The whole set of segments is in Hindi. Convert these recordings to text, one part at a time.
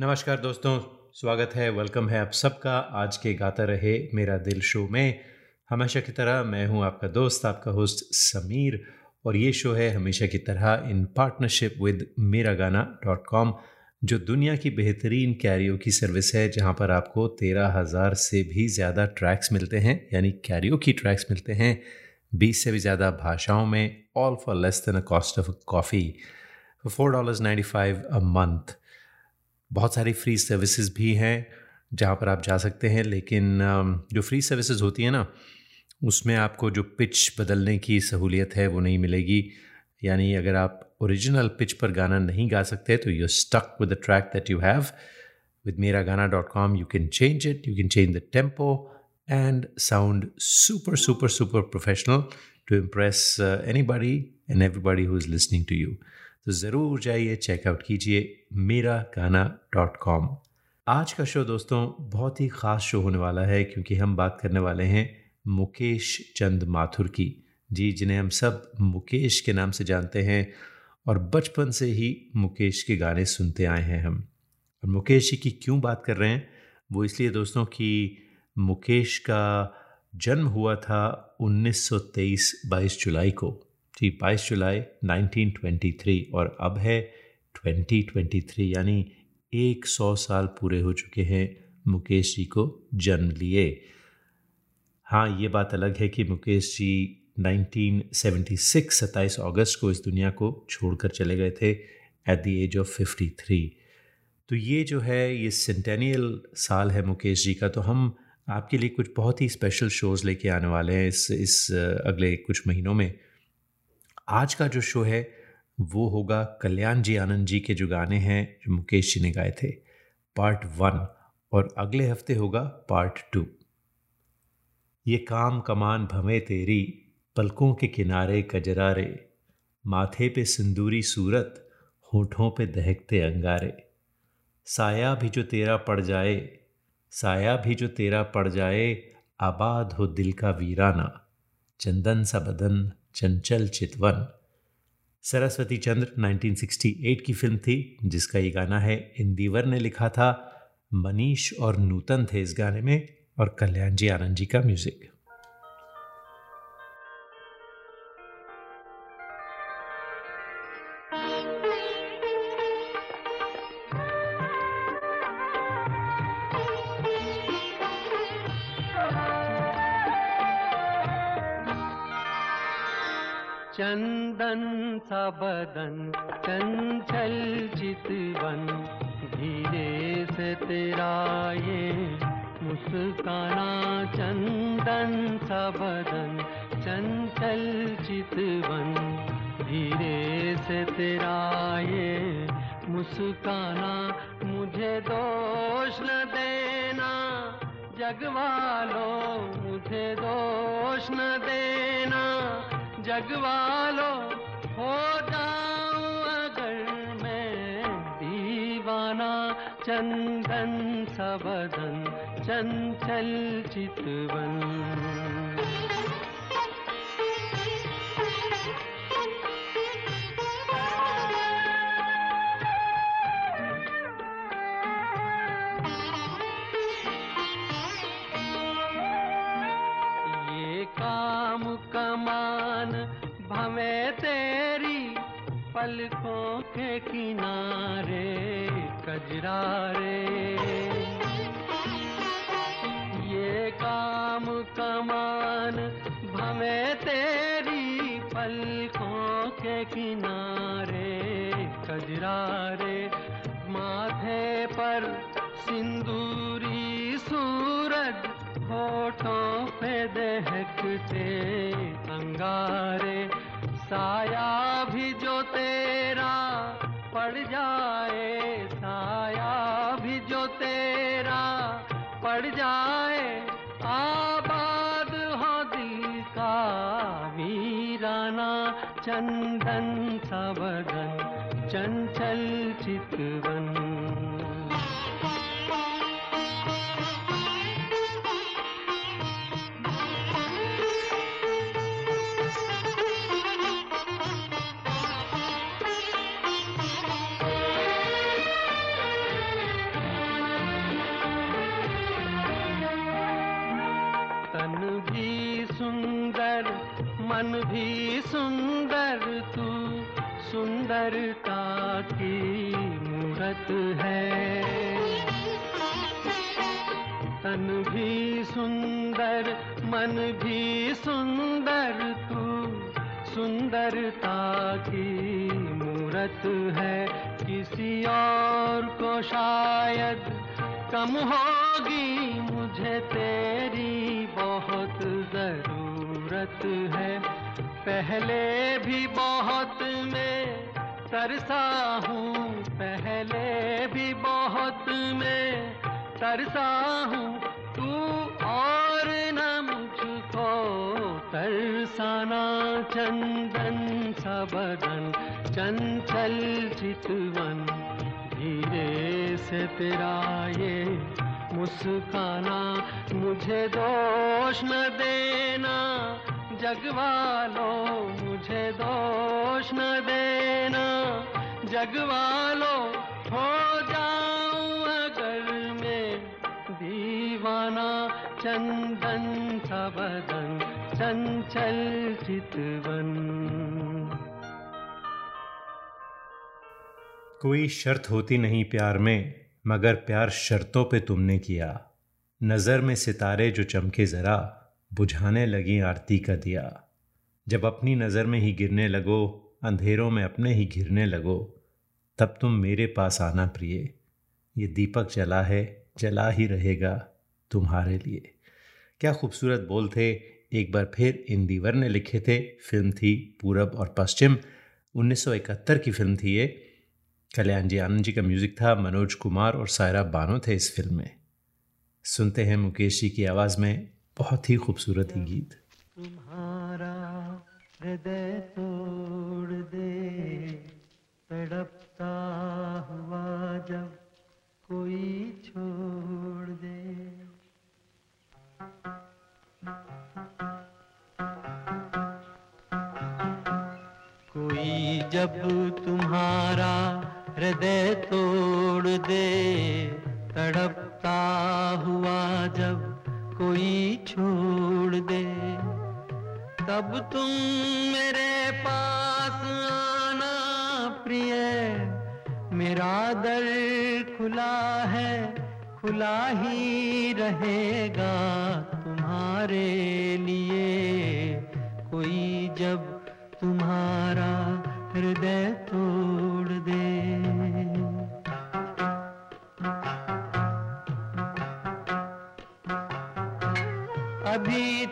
नमस्कार दोस्तों, स्वागत है वेलकम है आप सबका। आज के गाता रहे मेरा दिल शो में। हमेशा की तरह मैं हूँ आपका दोस्त, आपका होस्ट समीर। और ये शो है हमेशा की तरह इन पार्टनरशिप विद मेरा गाना डॉट कॉम जो दुनिया की बेहतरीन कैरियो की सर्विस है, जहाँ पर आपको तेरह हज़ार से भी ज़्यादा ट्रैक्स मिलते हैं, यानी कैरियो की ट्रैक्स मिलते हैं, बीस से भी ज़्यादा भाषाओं में all for less than a cost of coffee four dollars ninety five a month बहुत सारी फ्री सर्विसेज़ भी हैं, जहाँ पर आप जा सकते हैं, लेकिन जो फ्री सर्विसेज़ होती हैं ना, उसमें आपको जो पिच बदलने की सहूलियत है, वो नहीं मिलेगी। यानी अगर आप ओरिजिनल पिच पर गाना नहीं गा सकते तो you stuck with the track that you have with Mera Gaana dot com you can change it you can change the tempo and sound super super super professional to impress anybody and everybody who is listening to you तो ज़रूर जाइए चेकआउट कीजिए मेरा गाना डॉट कॉम आज का शो दोस्तों बहुत ही ख़ास शो होने वाला है क्योंकि हम बात करने वाले हैं मुकेश चंद माथुर की। जी, जिन्हें हम सब मुकेश के नाम से जानते हैं और बचपन से ही मुकेश के गाने सुनते आए हैं हम। और मुकेश जी की क्यों बात कर रहे हैं? वो इसलिए दोस्तों कि मुकेश का जन्म हुआ था 1923 22 जुलाई को। थी बाईस जुलाई 1923 और अब है 2023 यानी एक सौ साल पूरे हो चुके हैं मुकेश जी को जन्म लिए। हाँ ये बात अलग है कि मुकेश जी 1976 सत्ताईस अगस्त को इस दुनिया को छोड़कर चले गए थे एट द एज ऑफ़ 53 तो ये जो है, ये सेंटेनियल साल है मुकेश जी का तो हम आपके लिए कुछ बहुत ही स्पेशल शोज़ लेके आने वाले हैं इस इस, अगले कुछ महीनों में। आज का जो शो है, वो होगा कल्याण जी आनंद जी के जो गाने हैं, जो मुकेश जी ने गाए थे, पार्ट वन, और अगले हफ़्ते होगा पार्ट टू। ये काम कमान भवे तेरी, पलकों के किनारे कजरारे, माथे पे सिंदूरी सूरत, होठों पे दहकते अंगारे। साया भी जो तेरा पड़ जाए, साया भी जो तेरा पड़ जाए, आबाद हो दिल का वीराना, चंदन सा बदन चंचल चितवन। सरस्वती चंद्र 1968 की फ़िल्म थी, जिसका ये गाना है। इंदिवर ने लिखा था, मनीष और नूतन थे इस गाने में, और कल्याण जी आनंद जी का म्यूज़िक। बदन चंचल चितवन धीरे से तेरा ये मुस्काना, मुझे दोष न देना। जगवालो मुझे दोष न देना। जगवालो हो जाऊँ अगर मैं दीवाना। चंदन सबदन चंचल चितवन पलकों के किनारे, कजरारे। ये काम कमान भमे तेरी पलकों के किनारे, कजरारे। माथे पर सिंदूरी, सूरज होठों पे दहकते अंगारे। साया भी जो तेरा पड़ जाए, साया भी जो तेरा पड़ जाए, आबाद हो का वीराना चंदन सबदन चंचल चितवन। मन भी सुंदर, तू सुंदरता की मूरत है। तन भी सुंदर, मन भी सुंदर, तू सुंदरता की मूरत है। किसी और को शायद कम होगी मुझे तेरी ज़रूरत है। पहले भी बहुत मैं तरसा हूँ। पहले भी बहुत मैं तरसा हूँ। तू और न मुझको तरसाना, चंदन सा बदन, चंचल चितवन। धीरे से तेरा ये मुस्काना, मुझे दोष न देना। जगवालो, मुझे दोष न देना। जगवालो, हो जाऊँ अगर मैं दीवाना। चंदन सा बदन, चंचल चितवन। कोई शर्त होती नहीं प्यार में, मगर प्यार शर्तों पे तुमने किया। नज़र में सितारे जो चमके ज़रा बुझाने लगी आरती का दिया। जब अपनी नज़र में ही गिरने लगो, अंधेरों में अपने ही घिरने लगो, तब तुम मेरे पास आना प्रिय। ये दीपक जला है, जला ही रहेगा तुम्हारे लिए। क्या खूबसूरत बोल थे। एक बार फिर इन दीवर ने लिखे थे, फ़िल्म थी पूरब और पश्चिम। 1971 की फ़िल्म थी ये। कल्याण जी आनंद जी का म्यूज़िक था, मनोज कुमार और सायरा बानो थे इस फ़िल्म में। सुनते हैं मुकेश जी की आवाज़ में बहुत ही खूबसूरत ही गीत। तुम्हारा हृदय तोड़ दे, तड़पता हुआ जब कोई छोड़ दे। कोई जब तुम्हारा हृदय तोड़ दे, तड़पता हुआ जब कोई छोड़ दे। तब तुम मेरे पास आना प्रिय। मेरा दर खुला है, खुला ही रहेगा तुम्हारे लिए। कोई जब तुम्हारा हृदय तोड़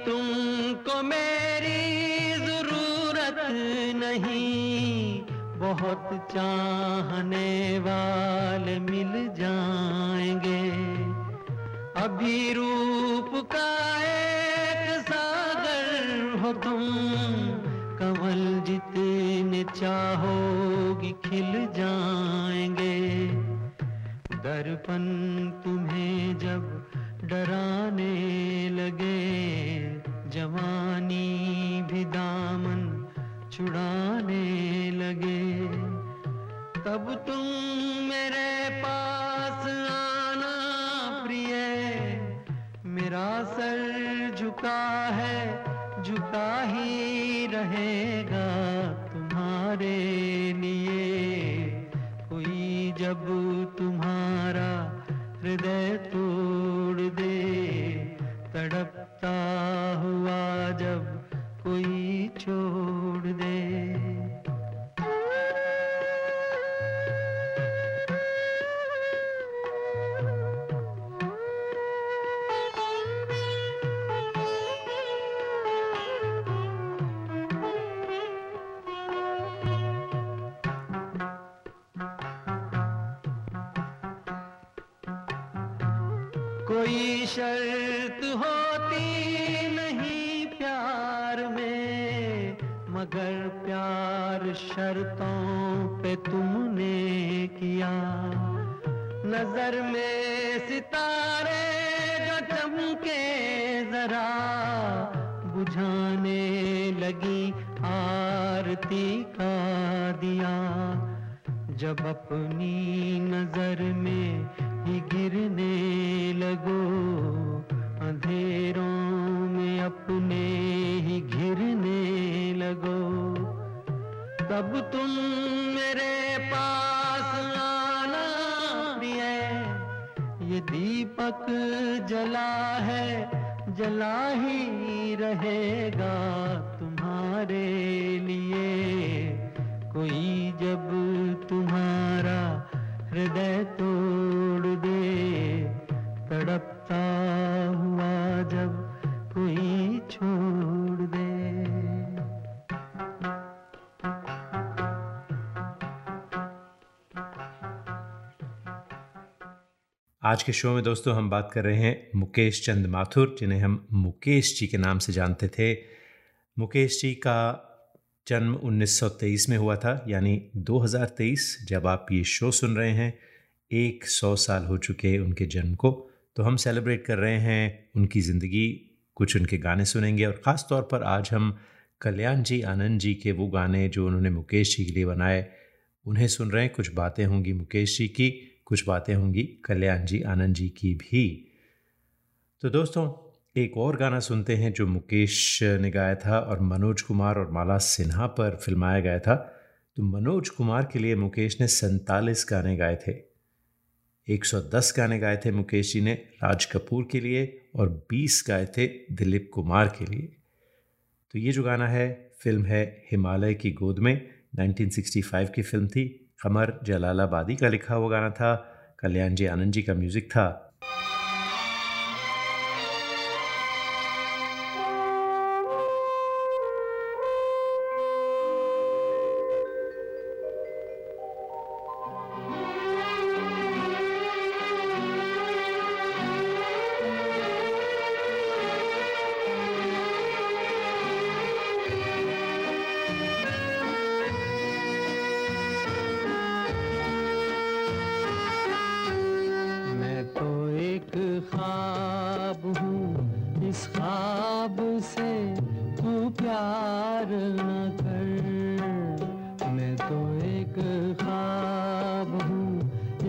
तुमको मेरी ज़रूरत नहीं। बहुत चाहने वाले मिल जाएँगे। अभी रूप का एक सागर हो तुम। कमल जितने चाहोगी खिल जाएँगे। दर्पण तुम्हें जब डराने लगे जवानी भी दामन छुड़ाने लगे। तब तुम मेरे पास आना प्रिय, मेरा सर झुका है, झुका ही रहेगा तुम्हारे लिए। कोई जब तुम्हारा हृदय तोड़ दे तड़पता हुआ जब कोई छोड़ कोई शर्त होती नहीं प्यार में, मगर प्यार शर्तों पे तुमने किया। नज़र में सितारे जो चमके जरा, बुझाने लगी आरती का दिया। जब अपनी नज़र में गिरने लगो, अंधेरों में अपने ही घिरने लगो। तब तुम मेरे पास आना है ये दीपक जला है, जला ही रहेगा तुम्हारे लिए। कोई जब तुम्हारा हृदय तो आज के शो में दोस्तों हम बात कर रहे हैं मुकेश चंद माथुर, जिन्हें हम मुकेश जी के नाम से जानते थे। मुकेश जी का जन्म 1923 में हुआ था, यानी 2023 जब आप ये शो सुन रहे हैं, एक सौ साल हो चुके हैं उनके जन्म को। तो हम सेलिब्रेट कर रहे हैं उनकी ज़िंदगी, कुछ उनके गाने सुनेंगे और ख़ास तौर पर आज हम कल्याण जी, आनंद जी के वो गाने जो उन्होंने मुकेश जी के लिए बनाए, उन्हें सुन रहे हैं। कुछ बातें होंगी मुकेश जी की कुछ बातें होंगी, कल्याण जी, आनंद जी की भी। तो दोस्तों, एक और गाना सुनते हैं जो मुकेश ने गाया था और मनोज कुमार और माला सिन्हा पर फिल्माया गया था। तो मनोज कुमार के लिए मुकेश ने सैतालीस गाने गाए थे। 110 गाने गाए थे मुकेश जी ने राज कपूर के लिए और 20 गाए थे दिलीप कुमार के लिए। तो ये जो गाना है, फ़िल्म है हिमालय की गोद में 1965 की फ़िल्म थी। कमर जलालाबादी का लिखा हुआ गाना था कल्याण जी आनंद जी का म्यूज़िक था।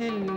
Hmm.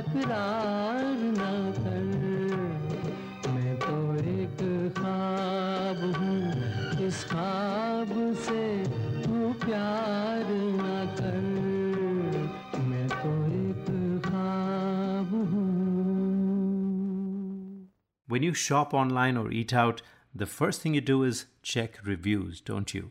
तकरार न कर मैं तो एक ख्वाब हूँ इस ख्वाब से तू प्यार न कर मैं तो एक ख्वाब हूँ When you shop online or eat out, the first thing you do is check reviews, don't you?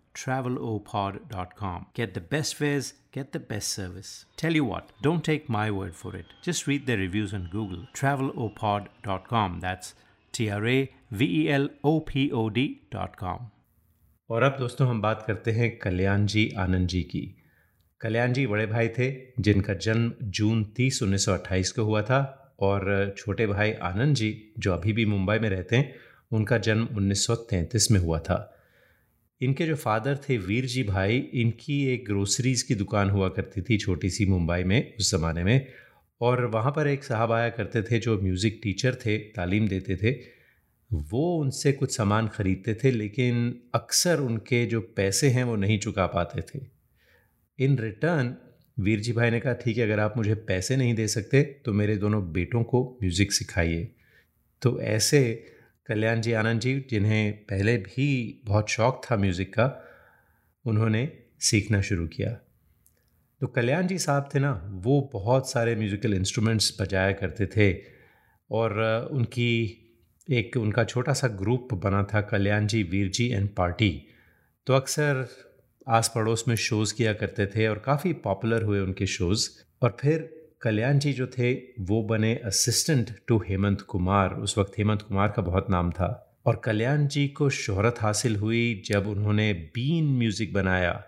travelopod.com. Get the best fares, get the best service. Tell you what, don't take my word for it. Just read their reviews on Google. Travelopod.com. That's T R A V E L O P O D.com. और अब दोस्तों हम बात करते हैं कल्याण जी आनंद जी की कल्याण जी बड़े भाई थे जिनका जन्म जून 30 1928 को हुआ था और छोटे भाई आनंद जी जो अभी भी मुंबई में रहते हैं उनका जन्म 1933 में हुआ था इनके जो फादर थे वीर जी भाई, इनकी एक ग्रोसरीज़ की दुकान हुआ करती थी छोटी सी मुंबई में उस ज़माने में। और वहाँ पर एक साहब आया करते थे जो म्यूज़िक टीचर थे, तालीम देते थे। वो उनसे कुछ सामान ख़रीदते थे, लेकिन अक्सर उनके जो पैसे हैं वो नहीं चुका पाते थे। इन रिटर्न वीर जी भाई ने कहा, ठीक है, अगर आप मुझे पैसे नहीं दे सकते तो मेरे दोनों बेटों को म्यूज़िक सिखाइए। तो ऐसे कल्याण जी, आनंद जी, जिन्हें पहले भी बहुत शौक़ था म्यूज़िक का, उन्होंने सीखना शुरू किया। तो कल्याण जी साहब थे ना, वो बहुत सारे म्यूज़िकल इंस्ट्रूमेंट्स बजाया करते थे और उनकी एक, उनका छोटा सा ग्रुप बना था, कल्याण जी, वीर जी एंड पार्टी। तो अक्सर आस पड़ोस में शोज़ किया करते थे और काफ़ी पॉपुलर हुए उनके शोज़ और फिर कल्याण जी जो थे, वो बने असिस्टेंट टू हेमंत कुमार। उस वक्त हेमंत कुमार का बहुत नाम था। और कल्याण जी को शोहरत हासिल हुई जब उन्होंने बीन म्यूज़िक बनाया।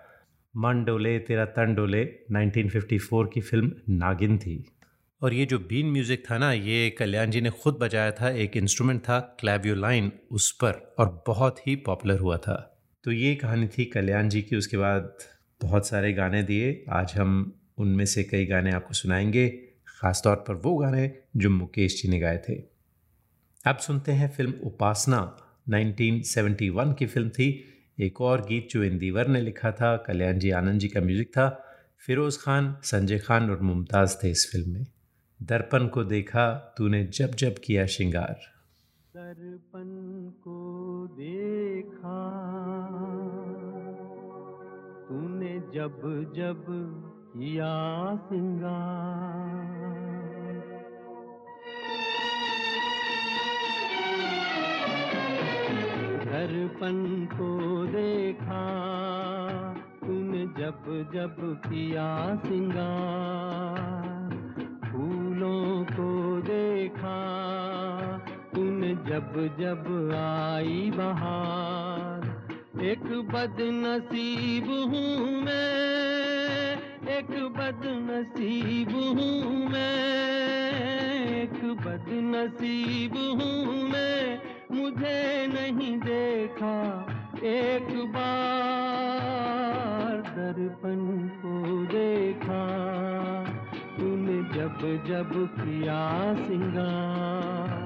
मन डोले, तेरा तन डोले 1954 की फ़िल्म नागिन थी। और ये जो बीन म्यूज़िक था ना, ये कल्याण जी ने खुद बजाया था, एक इंस्ट्रूमेंट था क्लैवियोलाइन उस पर। और बहुत ही पॉपुलर हुआ था। तो ये कहानी थी कल्याण जी की। उसके बाद बहुत सारे गाने दिए। आज हम उनमें से कई गाने आपको सुनाएँगे, ख़ासतौर पर वो गाने जो मुकेश जी ने गाए थे। अब सुनते हैं फ़िल्म उपासना 1971 की फ़िल्म थी। एक और गीत जो इंदिवर ने लिखा था, कल्याण जी आनंद जी का म्यूज़िक था। फिरोज़ खान, संजय खान और मुमताज़ थे इस फ़िल्म में। दर्पण को देखा, तूने जब जब किया श्रृंगार। दर्पण को देखा, तूने जब जब सिंगार दर्पण को देखा तूने जब जब किया सिंगार फूलों को देखा तूने जब जब आई बहार। एक बदनसीब हूँ मैं एक बदनसीब हूँ मैं, एक बदनसीब हूँ मैं। मुझे नहीं देखा एक बार, दर्पण को देखा तूने जब जब किया सिंगार।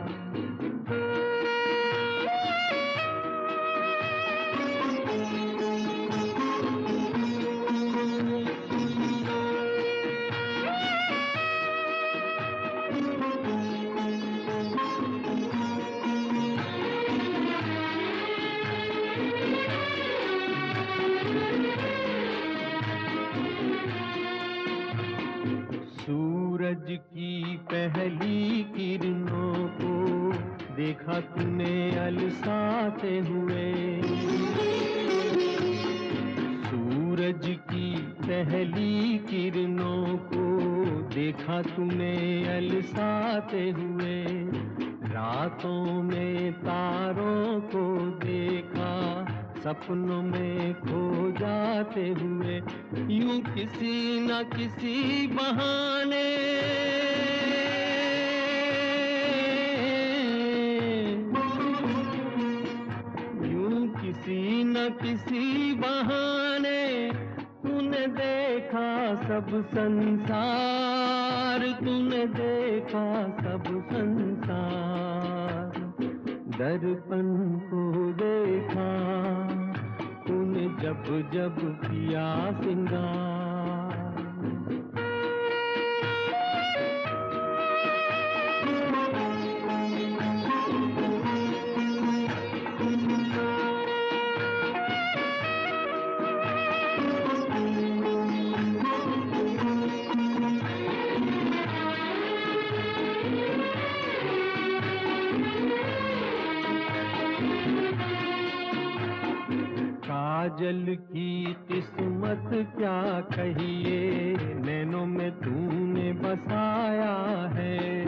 पहली किरणों को देखा तूने, अलसाते हुए। सूरज की पहली किरणों को देखा तूने, अलसाते हुए। रातों में तारों को देखा, सपनों में खो जाते हुए। यूँ किसी न किसी बहाने न किसी बहाने तूने देखा सब संसार, तूने देखा सब संसार। दर्पण को देखा, तूने जब जब किया सिंगार। काजल की किस्मत क्या कहिए? नैनों में तूने बसाया है।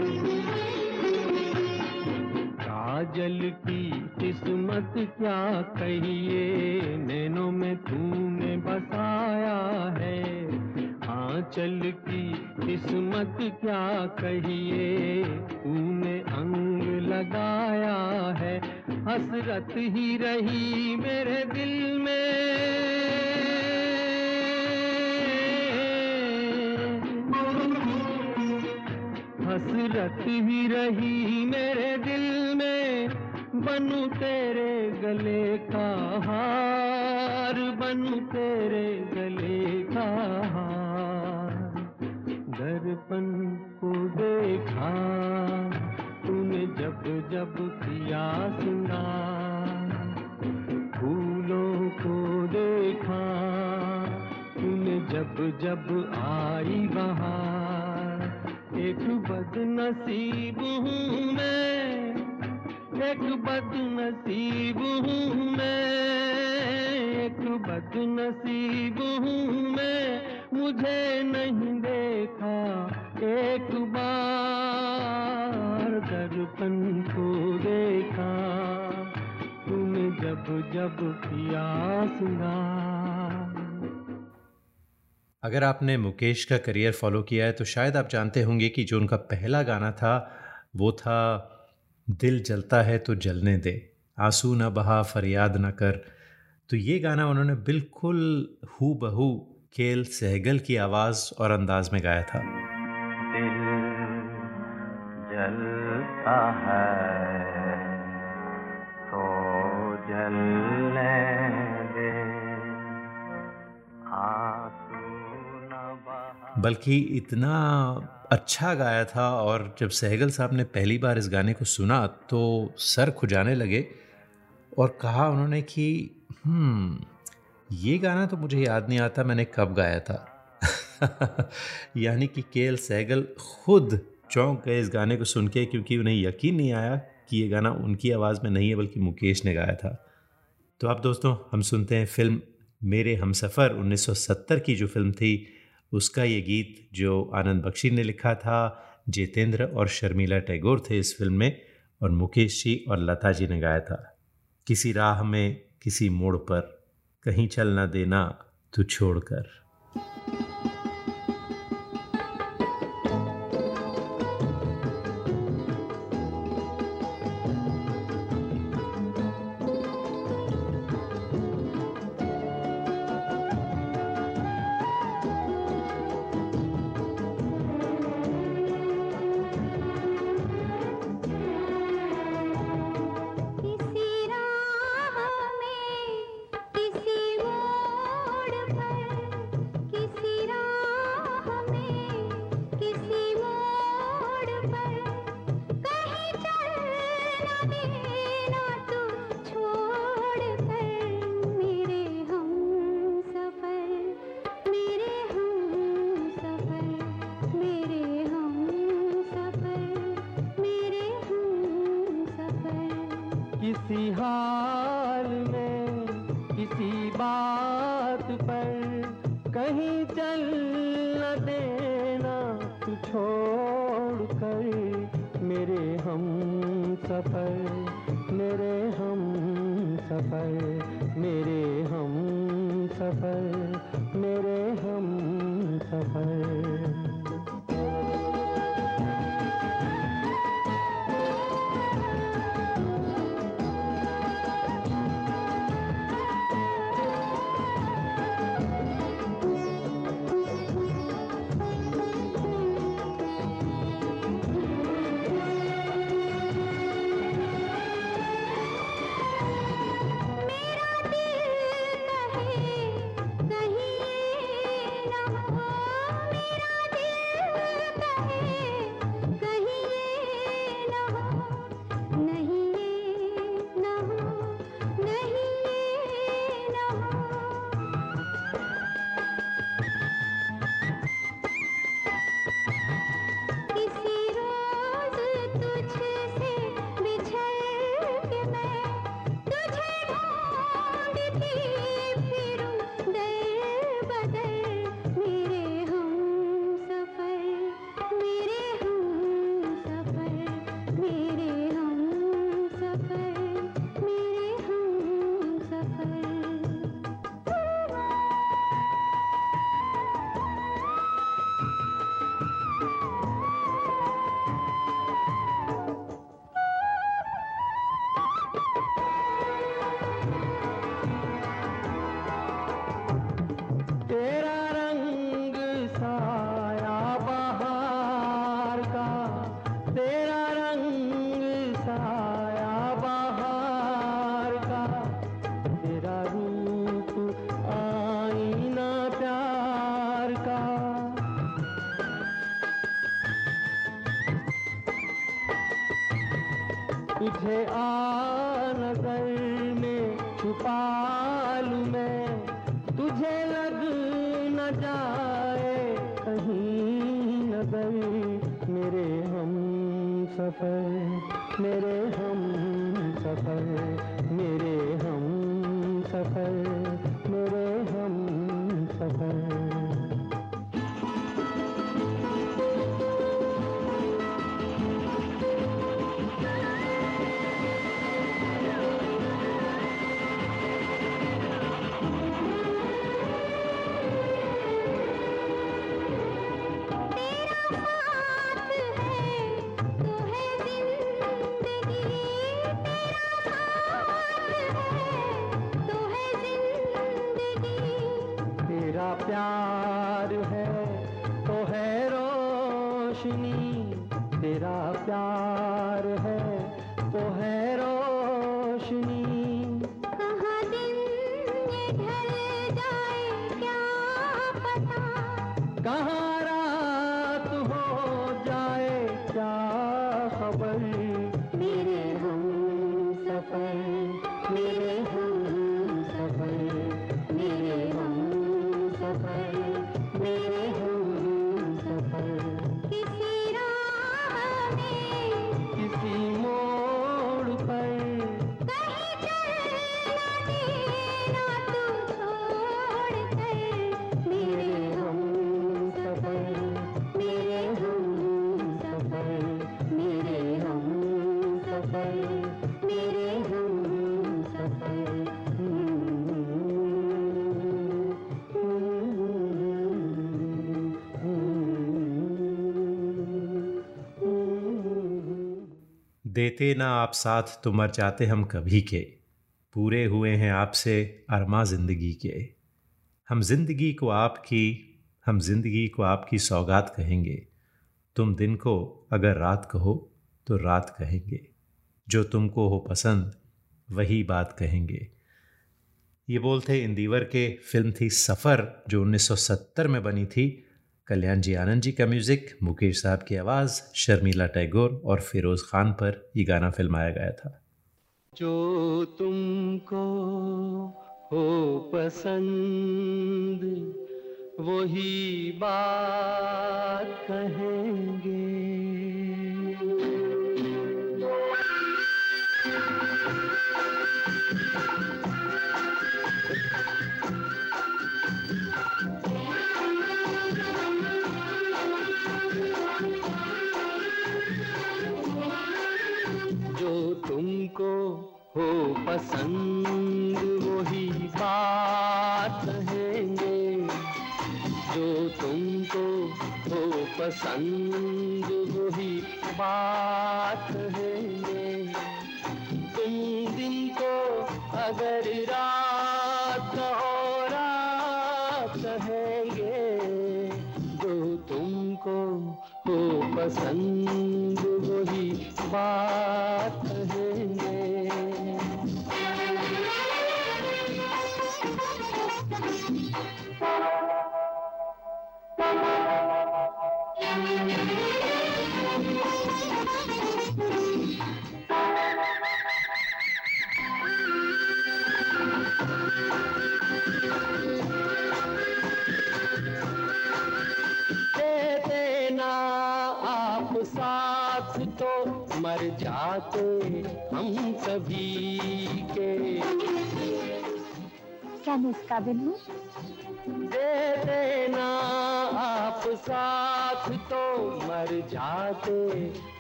काजल की किस्मत क्या कहिए? नैनों में तूने बसाया है। आंचल की किस्मत क्या कहिए? तूने अंग लगाया है। हसरत ही रही मेरे दिल में। हसरत ही रही मेरे दिल में, बनू तेरे गले का हार, बनू तेरे गले का हार। दर्पण को देखा जब जब किया सुना, फूलों को देखा, तूने जब जब आई बहार एक बदनसीब हूँ मैं, एक बदनसीब हूँ मैं, एक बदनसीब हूँ मैं, मुझे नहीं देखा एक बार। दर्पण को देखा तूने जब जब किया सिंगार अगर आपने मुकेश का करियर फॉलो किया है तो शायद आप जानते होंगे कि जो उनका पहला गाना था वो था दिल जलता है तो जलने दे आँसू ना बहा फरियाद ना कर। तो ये गाना उन्होंने बिल्कुल हु बहू केल सहगल की आवाज़ और अंदाज में गाया था। दिल जलता है तो जलने दे। बल्कि इतना अच्छा गाया था और जब सहगल साहब ने पहली बार इस गाने को सुना तो सर खुजाने लगे और कहा उन्होंने कि हम्म ये गाना तो मुझे याद नहीं आता, मैंने कब गाया था? यानी कि के एल सहगल खुद चौंक गए इस गाने को सुन के क्योंकि उन्हें यकीन नहीं आया कि ये गाना उनकी आवाज़ में नहीं है, बल्कि मुकेश ने गाया था। तो आप दोस्तों, हम सुनते हैं फ़िल्म मेरे हमसफ़र 1970 की जो फ़िल्म थी। उसका ये गीत जो आनंद बख्शी ने लिखा था, जितेंद्र और शर्मिला टैगोर थे इस फ़िल्म में और मुकेश जी और लता जी ने गाया था। किसी राह में, किसी मोड़ पर कहीं चल ना देना तू छोड़कर। किसी देते ना आप साथ तो मर जाते हम कभी के। पूरे हुए हैं आपसे अरमा ज़िंदगी के। हम ज़िंदगी को आपकी, हम ज़िंदगी को आपकी सौगात कहेंगे। तुम दिन को अगर रात कहो तो रात कहेंगे। जो तुमको हो पसंद, वही बात कहेंगे। ये बोल थे इंदिवर के, फ़िल्म थी सफ़र, जो 1970 में बनी थी। कल्याण जी आनंद जी का म्यूज़िक मुकेश साहब की आवाज़, शर्मिला टैगोर और फिरोज़ खान पर ये गाना फिल्माया गया था। जो तुमको हो पसंद, वही बात कहेंगे। हो पसंद वही बात कहेंगे जो तुमको हो पसंद वही बात कहेंगे तुम दिन को अगर रात हो रात कहेंगे जो तुमको हो पसंद वही बात मर जाते हम सभी के। क्या मैं इस काबिल हूँ दे देना आप साथ तो मर जाते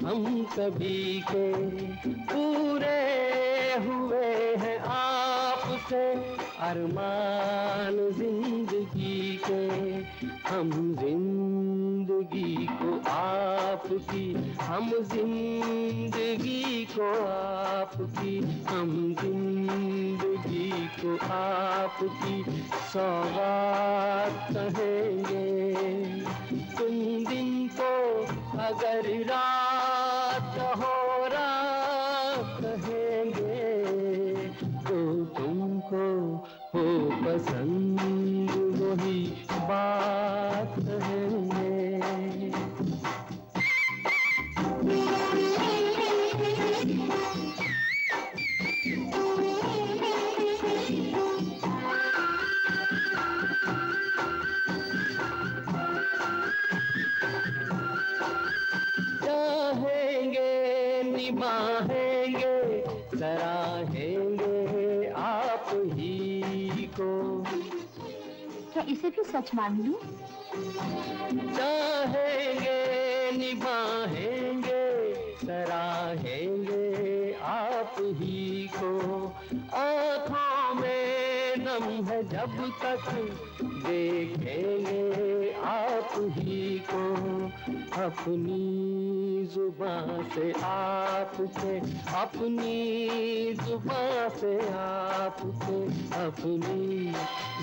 हम सभी के। पूरे हुए हैं आपसे अरमान ज़िंदगी के। हम ज़िंदगी को आपकी, हम ज़िंदगी को आपकी, हम ज़िंदगी को आपकी सौगात कहेंगे। तुम दिन को अगर रात निभाएँगे सराहेंगे आप ही को। क्या इसे भी सच मान? लू चाहेंगे निभाएँगे सराहेंगे आप ही को। आँखों में नम है जब तक। देखेंगे आप ही को अपनी ज़ुबान से आपके, अपनी ज़ुबान से आपके, अपनी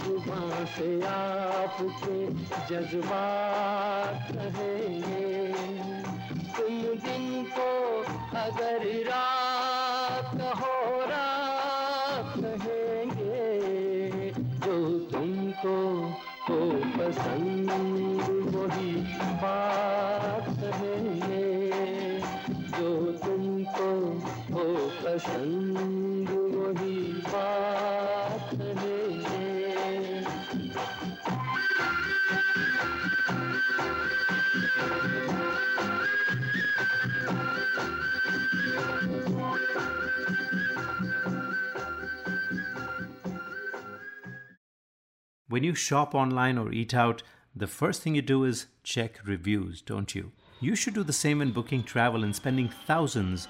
ज़ुबान से आपके जज्बात कहेंगे। तुम दिन को अगर रात पसंद वही बात कहेंगे When you shop online or eat out, the first thing you do is check reviews, don't you? You should do the same when booking travel and spending thousands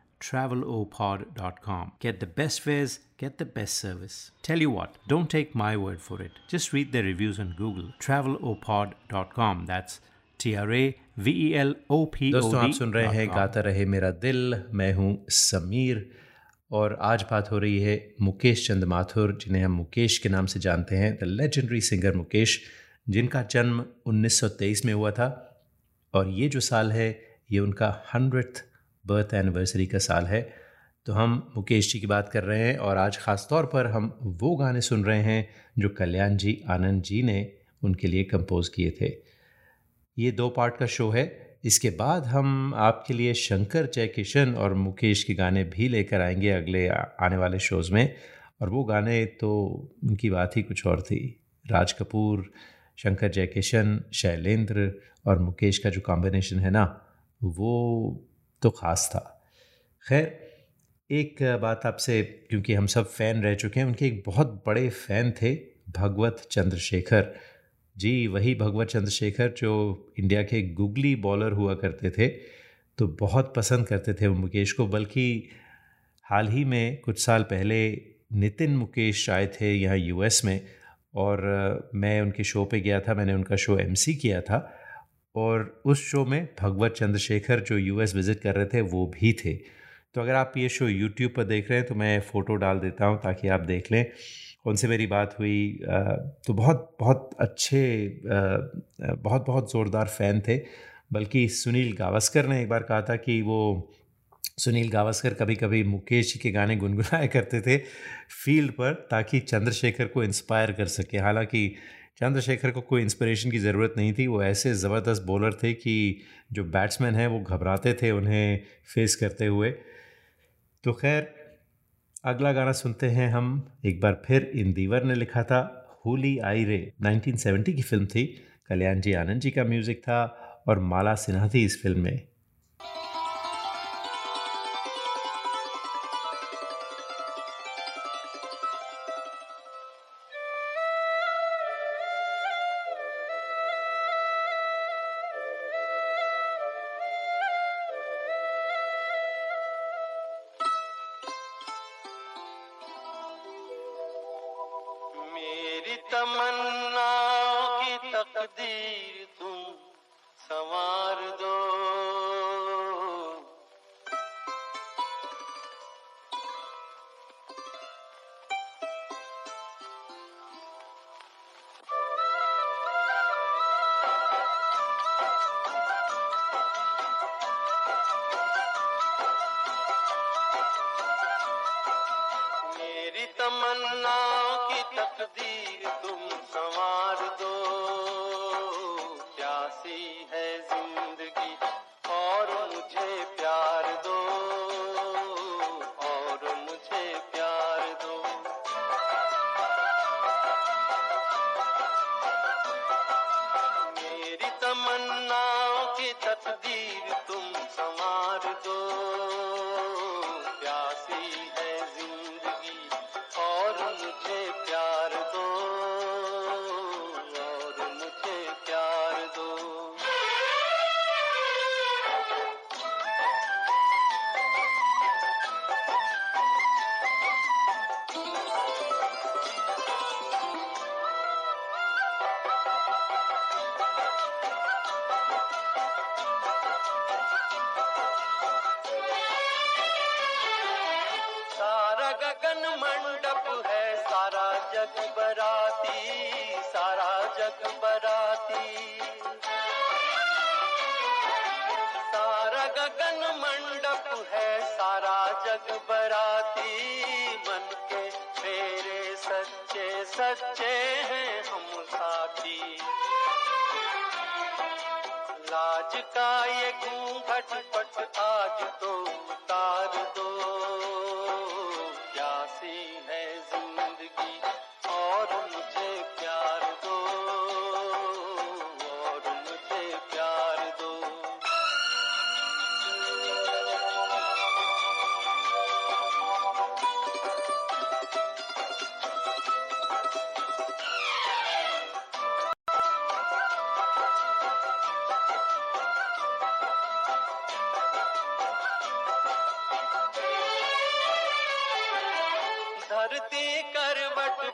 travelopod.com. Get the best fares, get the best service. Tell you what, don't take my word for it. Just read their reviews on Google. travelopod.com. That's T R A V E L O P O D. दोस्तों आप सुन रहे हैं गाता रहे मेरा दिल मैं हूँ समीर और आज बात हो रही है मुकेश चंद माथुर जिन्हें हम मुकेश के नाम से जानते हैं द लेजेंडरी सिंगर मुकेश जिनका जन्म 1923 में हुआ था और ये जो साल है ये उनका हंड्रेड बर्थ एनिवर्सरी का साल है। तो हम मुकेश जी की बात कर रहे हैं और आज ख़ास तौर पर हम वो गाने सुन रहे हैं जो कल्याण जी, आनंद जी ने उनके लिए कंपोज किए थे। ये दो पार्ट का शो है। इसके बाद हम आपके लिए शंकर जयकिशन और मुकेश के गाने भी लेकर आएँगे अगले आने वाले शोज़ में। और वो गाने तो उनकी बात ही कुछ और थी। राज कपूर, शंकर जयकिशन शैलेंद्र और मुकेश का जो कॉम्बिनेशन है ना, वो तो ख़ास था। खैर, एक बात आपसे, क्योंकि हम सब फ़ैन रह चुके हैं, उनके एक बहुत बड़े फ़ैन थे भगवत चंद्रशेखर। जी, वही भगवत चंद्रशेखर जो इंडिया के गुगली बॉलर हुआ करते थे तो बहुत पसंद करते थे वो मुकेश को, बल्कि हाल ही में, कुछ साल पहले, नितिन मुकेश आए थे यहाँ यूएस में, और मैं उनके शो पे गया था, मैंने उनका शो एमसी किया था और उस शो में भगवत चंद्रशेखर जो यूएस विज़िट कर रहे थे, वो भी थे। तो अगर आप ये शो यूट्यूब पर देख रहे हैं तो मैं फ़ोटो डाल देता हूँ ताकि आप देख लें। उनसे मेरी बात हुई तो बहुत बहुत अच्छे बहुत बहुत ज़ोरदार फ़ैन थे। बल्कि सुनील गावस्कर ने एक बार कहा था कि वो, सुनील गावस्कर कभी कभी मुकेश जी के गाने गुनगुनाया करते थे फ़ील्ड पर, ताकि चंद्रशेखर को इंस्पायर कर सके। हालाँकि चंद्रशेखर को कोई इंस्पिरेशन की ज़रूरत नहीं थी। वो ऐसे ज़बरदस्त बॉलर थे कि जो बैट्समैन हैं, वो घबराते थे उन्हें फेस करते हुए। तो खैर, अगला गाना सुनते हैं हम। एक बार फिर इन दीवर ने लिखा था, होली आई रे। 1970 की फ़िल्म थी। कल्याण जी आनंद जी का म्यूज़िक था और माला सिन्हा थी इस फ़िल्म में। तकदीर तुम संवार दो हैं हम साथी। लाज का ये घूंघट पट आज तो उतार दो।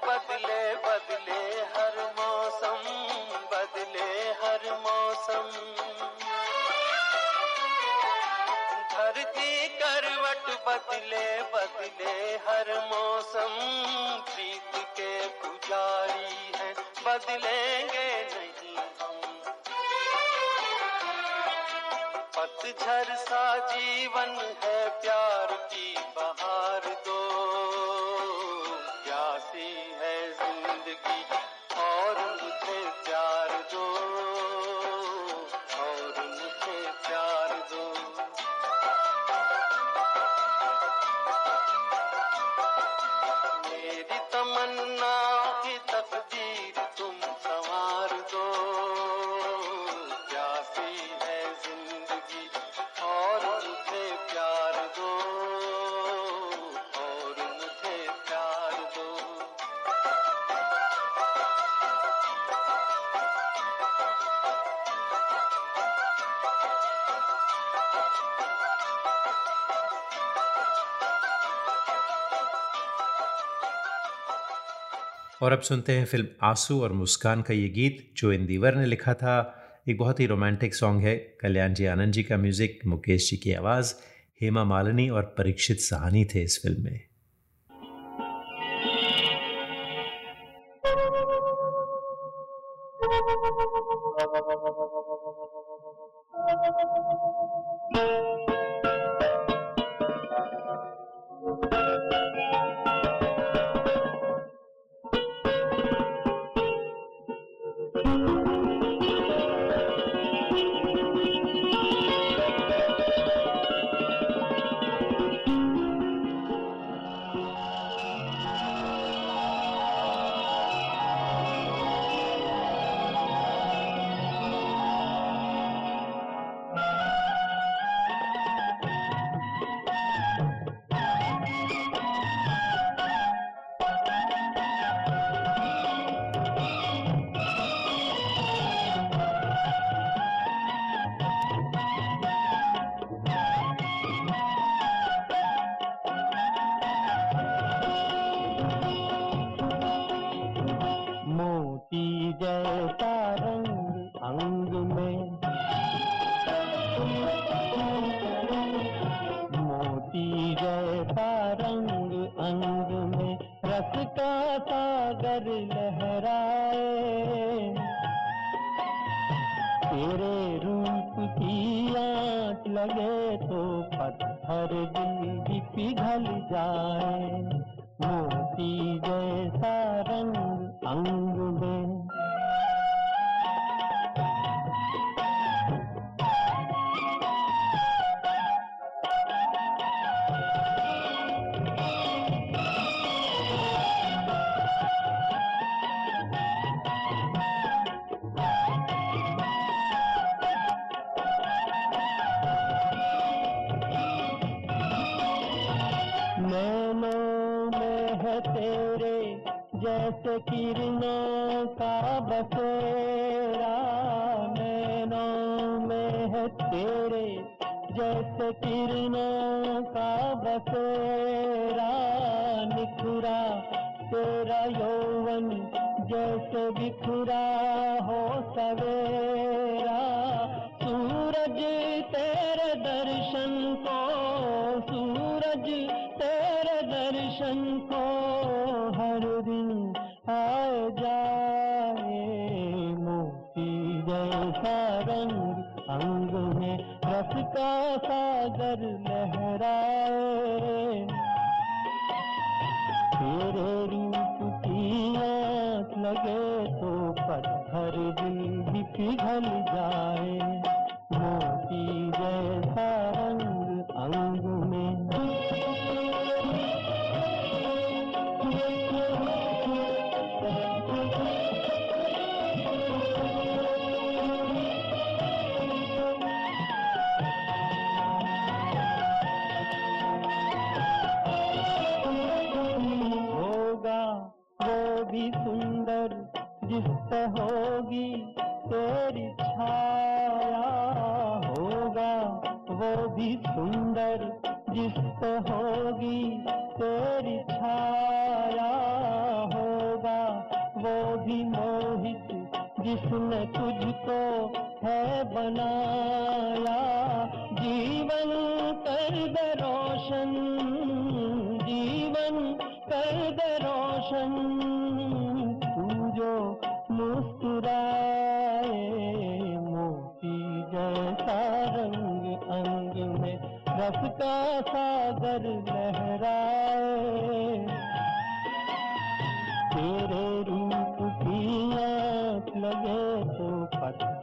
बदले बदले हर मौसम, बदले हर मौसम। धरती करवट बदले बदले हर मौसम। प्रीत के पुजारी है, बदलेंगे नहीं हम। पतझर सा जीवन है प्यार की बहार और अब सुनते हैं फ़िल्म आँसू और मुस्कान का ये गीत, जो इंदिवर ने लिखा था। एक बहुत ही रोमांटिक सॉन्ग है। कल्याण जी आनंद जी का म्यूज़िक, मुकेश जी की आवाज़, हेमा मालिनी और परीक्षित सहानी थे इस फ़िल्म में। दर्शन को हर दिन आ जाए। मोती जैसा रंग अंग में रस का सागर लहराए। तेरे रूप की लगे तो पत्थर दिल भी पिघल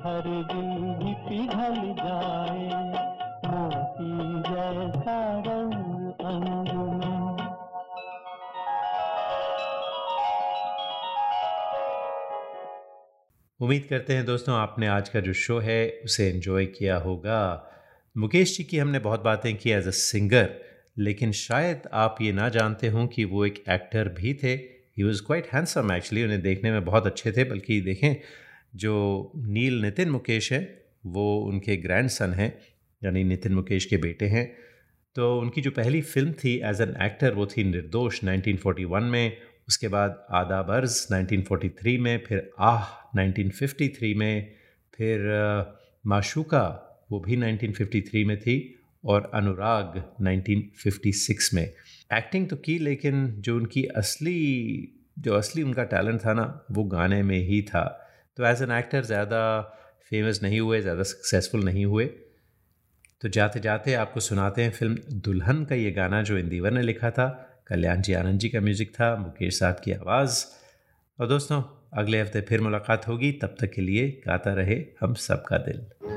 दिल भी पिघल जाए। मोती जैसा रंग अंग में उम्मीद करते हैं दोस्तों आपने आज का जो शो है, उसे एंजॉय किया होगा। मुकेश जी की हमने बहुत बातें की एज अ सिंगर लेकिन शायद आप ये ना जानते हों कि वो एक एक्टर भी थे। He was quite handsome actually उन्हें देखने में बहुत अच्छे थे, बल्कि देखें जो नील नितिन मुकेश है, वो उनके ग्रैंड सन हैं, यानी नितिन मुकेश के बेटे हैं। तो उनकी जो पहली फ़िल्म थी एज एन एक्टर वो थी निर्दोष 1941 में, उसके बाद आदा बर्ज 1943 में, फिर आह 1953 में, फिर माशुका वो भी 1953 में थी, और अनुराग 1956 में। एक्टिंग तो की, लेकिन जो उनकी असली, जो असली उनका टैलेंट था ना, वो गाने में ही था। तो एज एन एक्टर ज़्यादा फ़ेमस नहीं हुए, ज़्यादा सक्सेसफुल नहीं हुए। तो जाते जाते आपको सुनाते हैं फ़िल्म दुल्हन का ये गाना जो इंदिवर ने लिखा था। कल्याण जी आनंद जी का म्यूज़िक था, मुकेश साहब की आवाज़। और दोस्तों, अगले हफ़्ते फिर मुलाकात होगी। तब तक के लिए गाता रहे हम सबका दिल।